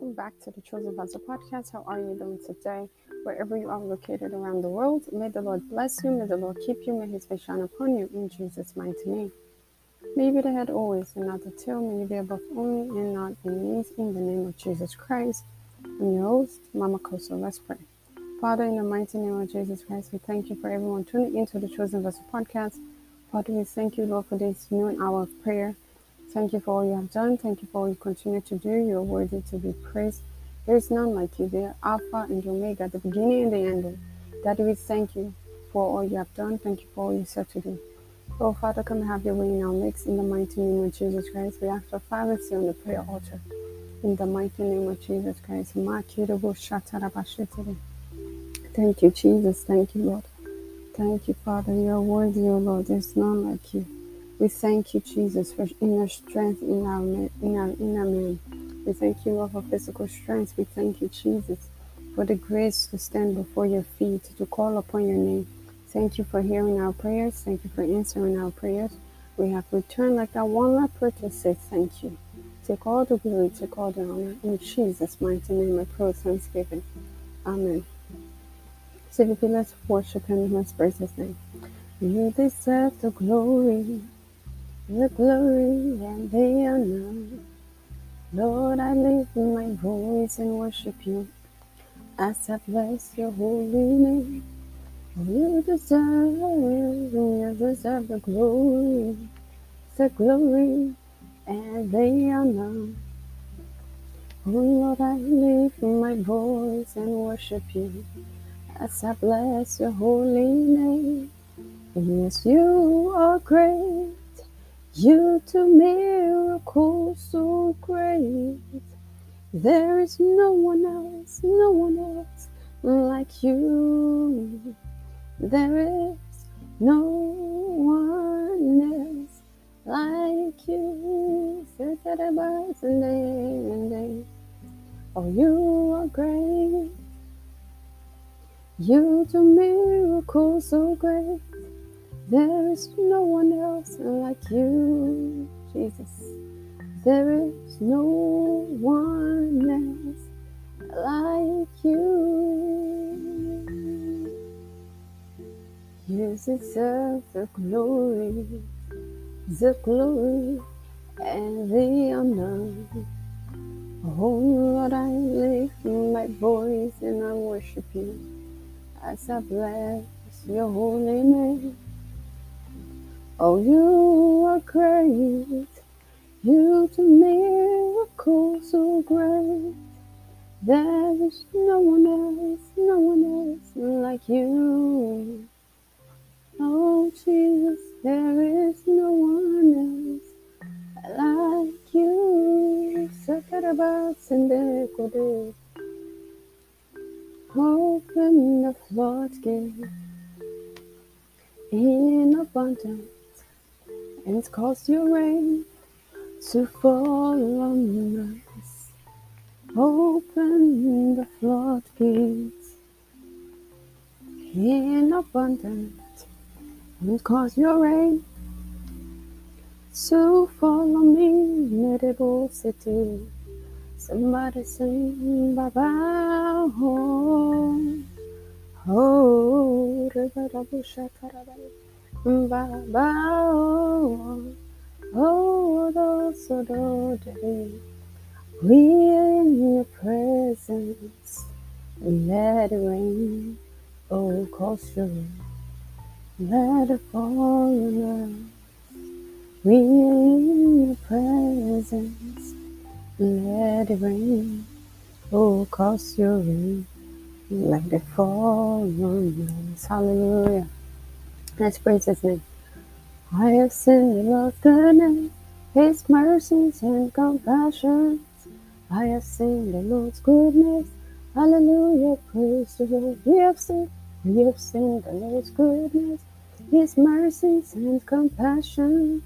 welcome back to the Chosen Vessel podcast. How are you doing today? Wherever you are located around the world, may the Lord bless you, may the Lord keep you, may His face shine upon you in Jesus' mighty name. May you be the head always and not the tail, may you be above only and not beneath, in the name of Jesus Christ. I'm your host, Mama Kosso. Let's pray. Father, in the mighty name of Jesus Christ, we thank you for everyone tuning into the Chosen Vessel podcast. Father, we thank you, Lord, for this noon hour of prayer. Thank you for all you have done. Thank you for all you continue to do. You are worthy to be praised. There is none like you. The Alpha and Omega, the beginning and the ending. Daddy, we thank you for all you have done. Thank you for all you said to do. Oh, Father, come have your way in our midst in the mighty name of Jesus Christ. We ask for privacy on the prayer altar. In the mighty name of Jesus Christ. Thank you, Jesus. Thank you, Lord. Thank you, Father. You are worthy, O Lord. There's none like you. We thank you, Jesus, for inner strength in our, in our inner man. We thank you, Lord, for physical strength. We thank you, Jesus, for the grace to stand before your feet, to call upon your name. Thank you for hearing our prayers. Thank you for answering our prayers. We have returned like that one leper to say thank you. Take all the glory, take all the honor. In Jesus' mighty name, I pray thanksgiving. Amen. So if you let's worship him, let's praise his name. You deserve the glory the glory and the honor. Lord, I lift my voice and worship you as I bless your holy name. You deserve, you deserve the glory, the glory and the honor. Oh Lord, I lift my voice and worship you as I bless your holy name. Yes, you are great. You do miracles so great. There is no one else, no one else like you. There is no one else like you. Oh, you are great. You do miracles so great. There is no one else like you, Jesus. There is no one else like you. You deserve the glory, the glory, and the honor. Oh Lord, I lift my voice and I worship you as I bless your holy name. Oh, you are great. You do miracles so great. There is no one else, no one else like you. Oh, Jesus, there is no one else like you. Open the floodgates in abundance and cause your rain to fall on us. Open the floodgates in abundance and cause your rain to fall on me, Medieval City. Somebody sing Baba home. Oh, Baba, oh, oh, adore We in your presence, let it rain, oh, cause your let it fall on us. We in your presence, let it rain, oh, cause your rain, let it fall on us. Hallelujah. Let's praise his name. I have seen the Lord's goodness, his mercies and compassions. I have seen the Lord's goodness. Hallelujah, praise the Lord. We have seen, we have seen the Lord's goodness, his mercies and compassion.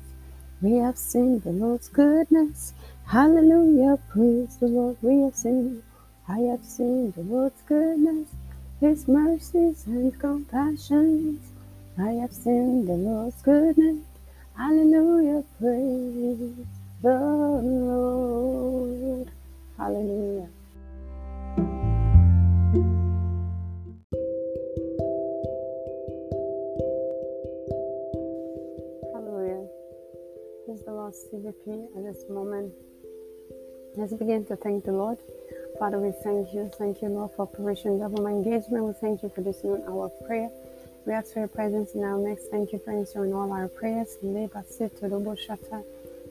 We have seen the Lord's goodness. Hallelujah, praise the Lord. We have seen, I have seen the Lord's goodness, his mercies and compassions. I have seen the Lord's goodness. Hallelujah. Praise the Lord. Hallelujah. Hallelujah. Is the Lord, CVP, at this moment. Let's begin to thank the Lord. Father, we thank you. Thank you, Lord, for provision, of and engagement. We thank you for this new hour of prayer. We ask for your presence in our midst. Thank you for answering all our prayers.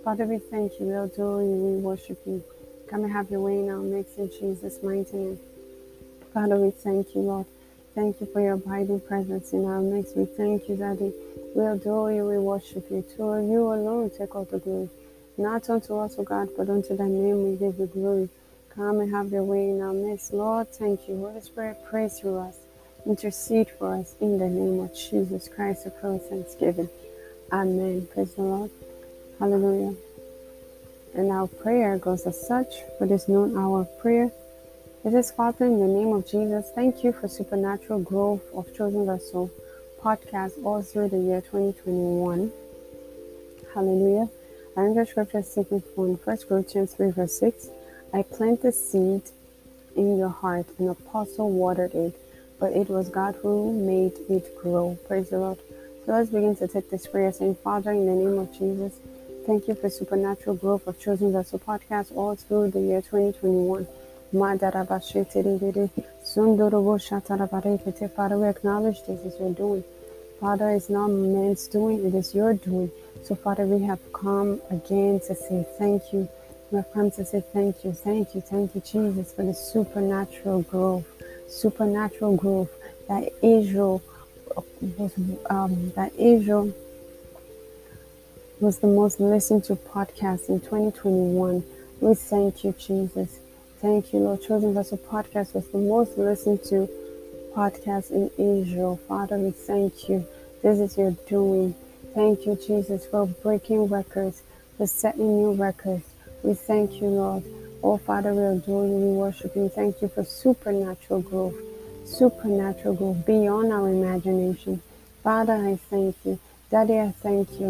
Father, we thank you. We adore you. We worship you. Come and have your way in our midst in Jesus' mighty name. Father, we thank you, Lord. Thank you for your abiding presence in our midst. We thank you, Daddy. We adore you. We worship you. To you alone take all the glory. Not unto us, O God, but unto thy name we give the glory. Come and have your way in our midst. Lord, thank you. Holy Spirit, pray through us. Intercede for us in the name of Jesus Christ, prayer thanksgiving. Amen. Praise the Lord. Hallelujah. And our prayer goes as such for this noon hour of prayer. It is Father, in the name of Jesus, thank you for supernatural growth of Chosen Vessel podcast all through the year 2021. Hallelujah. Our English scripture is taken from 1 Corinthians 3, verse 6. I planted seed in your heart, and Apollos watered it, but it was God who made it grow. Praise the Lord. So let's begin to take this prayer saying, Father, in the name of Jesus, thank you for supernatural growth of Chosen Vessel podcast all through the year 2021. Father, we acknowledge this is your doing. Father, it's not man's doing, it is your doing. So, Father, we have come again to say thank you. We have come to say thank you, thank you, thank you, Jesus, for the supernatural growth, supernatural growth that Israel was, um, that Israel was the most listened to podcast in 2021. We thank you, Jesus. Thank you, Lord. Chosen Vessel Podcast was the most listened to podcast in Israel. Father, we thank you. This is your doing. Thank you, Jesus, for breaking records, for setting new records. We thank you, Lord. Oh, Father, we adore you. We worship you. Thank you for supernatural growth, supernatural growth beyond our imagination. Father, I thank you. Daddy, I thank you.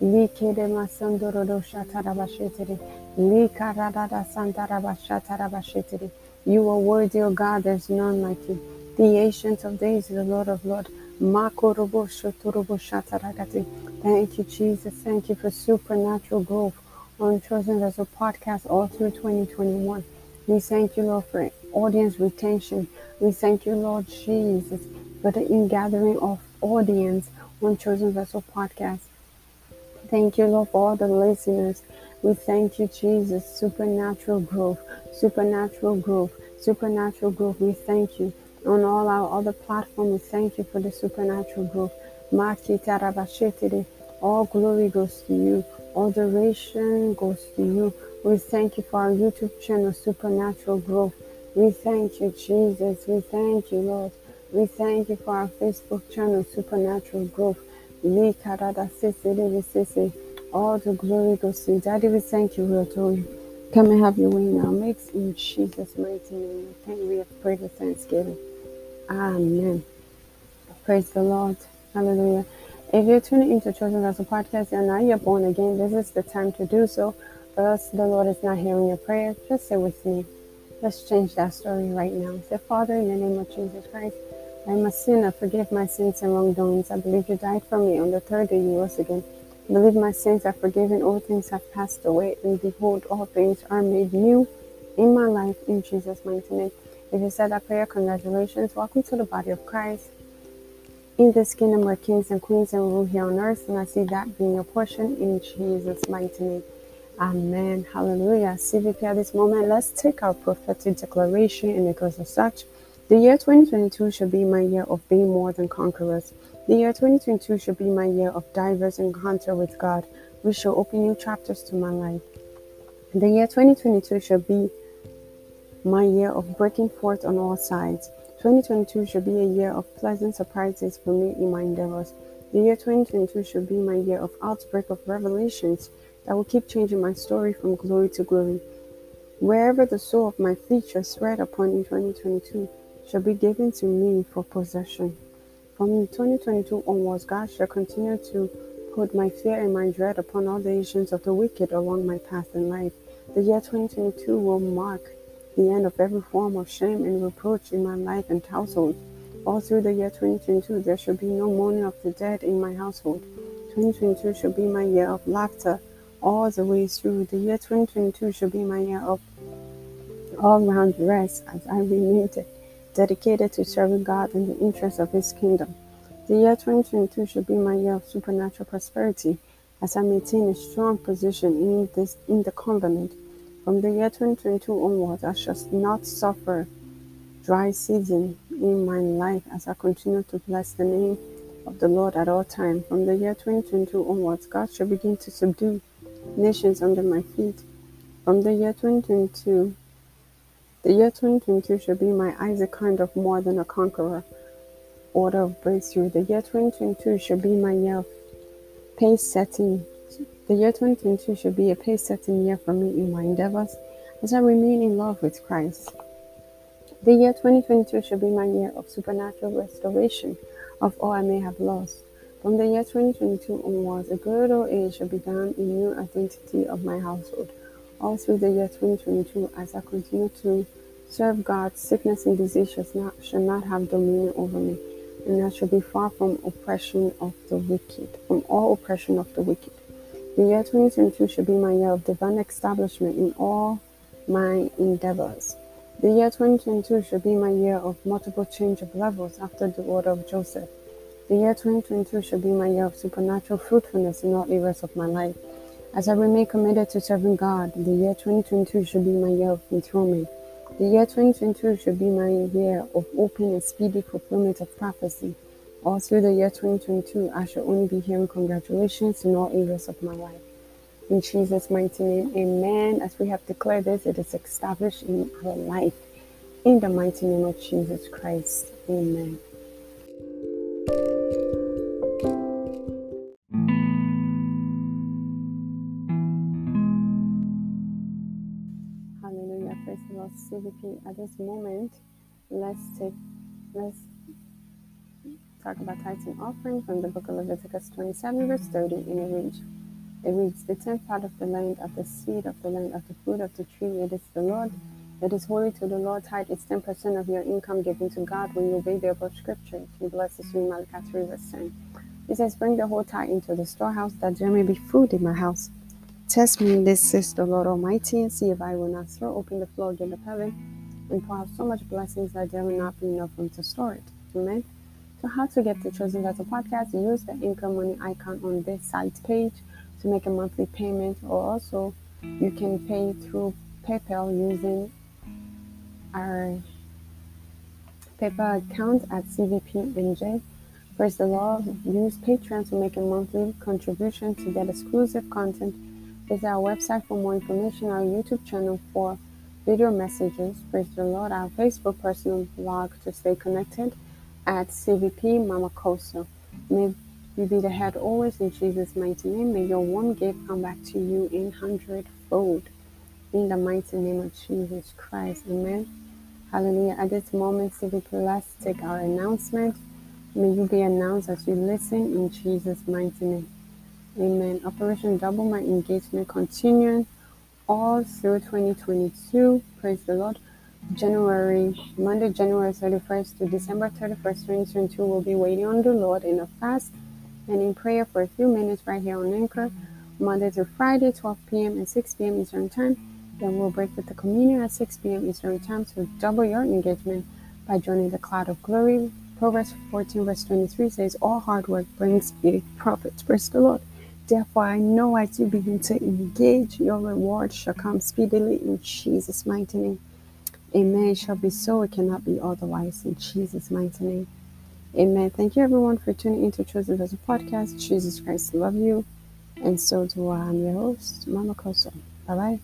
Likede masandoro shatarabashetiri. Likaradada santarabashatarabashetiri. You are worthy, O God, there's none like you. The ancient of days, the Lord of Lords. Thank you, Jesus. Thank you for supernatural growth on Chosen Vessel podcast all through 2021. We thank you, Lord, for audience retention. We thank you, Lord Jesus, for the ingathering of audience on Chosen Vessel podcast. Thank you, Lord, for all the listeners. We thank you, Jesus. Supernatural growth, supernatural growth, supernatural growth. We thank you. On all our other platforms, we thank you for the supernatural growth. All glory goes to you. All adoration goes to you. We thank you for our YouTube channel, Supernatural Growth. We thank you, Jesus. We thank you, Lord. We thank you for our Facebook channel, Supernatural Growth. All the glory goes to you. Daddy, we thank you, we adore you. Come and have your way now. Makes in Jesus' mighty name. Thank we have prayed with thanksgiving. Amen. Praise the Lord. Hallelujah. If you're tuning into Chosen Vessel Podcast and now you're born again, this is the time to do so. For us, the Lord is not hearing your prayer. Just say with me. Let's change that story right now. Say, Father, in the name of Jesus Christ, I am a sinner. Forgive my sins and wrongdoings. I believe you died for me. On the third day you rose again. I believe my sins are forgiven. All things have passed away. And behold, all things are made new in my life in Jesus' mighty name. If you said that prayer, congratulations. Welcome to the body of Christ. In this kingdom where kings and queens and rule here on earth, and I see that being your portion in Jesus' mighty name. Amen. Hallelujah. CVP at this moment, let's take our prophetic declaration and it goes as such. The year 2022 should be my year of being more than conquerors. The year 2022 should be my year of diverse encounter with God, which shall open new chapters to my life. The year 2022 should be my year of breaking forth on all sides. 2022 should be a year of pleasant surprises for me in my endeavors. The year 2022 should be my year of outbreak of revelations that will keep changing my story from glory to glory. Wherever the soul of my feet shall tread upon in 2022, shall be given to me for possession. From 2022 onwards, God shall continue to put my fear and my dread upon all the agents of the wicked along my path in life. The year 2022 will mark the end of every form of shame and reproach in my life and household. All through the year 2022, there shall be no mourning of the dead in my household. 2022 shall be my year of laughter all the way through. The year 2022 shall be my year of all round rest as I remain dedicated to serving God in the interest of His kingdom. The year 2022 shall be my year of supernatural prosperity as I maintain a strong position in this in the covenant. From the year 2022 onwards, I shall not suffer dry season in my life as I continue to bless the name of the Lord at all times. From the year 2022 onwards, God shall begin to subdue nations under my feet. From the year 2022, the year 2022 shall be my Isaac kind of more than a conqueror order of breakthrough. The year 2022 shall be my year of pace setting. The year 2022 should be a pace setting year for me in my endeavors as I remain in love with Christ. The year 2022 should be my year of supernatural restoration of all I may have lost. From the year 2022 onwards, a good old age shall began a new identity of my household. All through the year 2022, as I continue to serve God, sickness and disease shall not, shall not have dominion over me and I shall be far from oppression of the wicked, from all oppression of the wicked. The year 2022 should be my year of divine establishment in all my endeavors. The year 2022 should be my year of multiple change of levels after the order of Joseph. The year 2022 should be my year of supernatural fruitfulness in all areas of my life. As I remain committed to serving God, the year 2022 should be my year of enthronement. The year 2022 should be my year of open and speedy fulfillment of prophecy. All through the year 2022, I shall only be hearing congratulations in all areas of my life. In Jesus' mighty name, amen. As we have declared this, it is established in our life. In the mighty name of Jesus Christ, amen. Hallelujah. Praise the Lord. CVP at this moment, let's take let's talk about tithes and offering from the book of Leviticus 27, verse 30, and it reads, it reads, The tenth part of the land, of the seed of the land, of the fruit of the tree, it is the Lord. It is holy to the Lord. Tithe is 10% of your income given to God when you obey the above scripture. He blesses you in Malachi 3, verse 10. He says, Bring the whole tithe into the storehouse, that there may be food in my house. Test me, this says the Lord Almighty, and see if I will not throw open the floodgate of heaven and pour out so much blessings that there will not be enough room to store it. Amen. So, how to get the Chosen Vessel podcast? Use the anchor money icon on this site page to make a monthly payment, or also you can pay through PayPal using our PayPal account at CVPNJ. Praise the Lord. Use Patreon to make a monthly contribution to get exclusive content Visit our website for more information, our YouTube channel for video messages. Praise the Lord. Our Facebook personal blog to stay connected at CVP Mama Kosso. May you be the head always in Jesus' mighty name. May your one gift come back to you in hundredfold. In the mighty name of Jesus Christ. Amen. Hallelujah. At this moment, CVP, let's take our announcement. May you be announced as you listen in Jesus' mighty name. Amen. Operation Double My Engagement continuing all through 2022. Praise the Lord. January, Monday, January 31st to December 31st, 2022, we'll be waiting on the Lord in a fast and in prayer for a few minutes right here on Anchor, Monday to Friday, 12 p.m. and 6 p.m. Eastern Time. Then we'll break with the communion at 6 p.m. Eastern Time to double your engagement by joining the cloud of glory. Proverbs 14, verse 23 says, All hard work brings a profit. Praise the Lord. Therefore, I know as you begin to engage, your reward shall come speedily in Jesus' mighty name. Amen. Shall be so. It cannot be otherwise in Jesus' mighty name. Amen. Thank you, everyone, for tuning into Chosen Vessel Podcast. Jesus Christ love you. And so do I. I'm your host, Mama Kosso. Bye bye.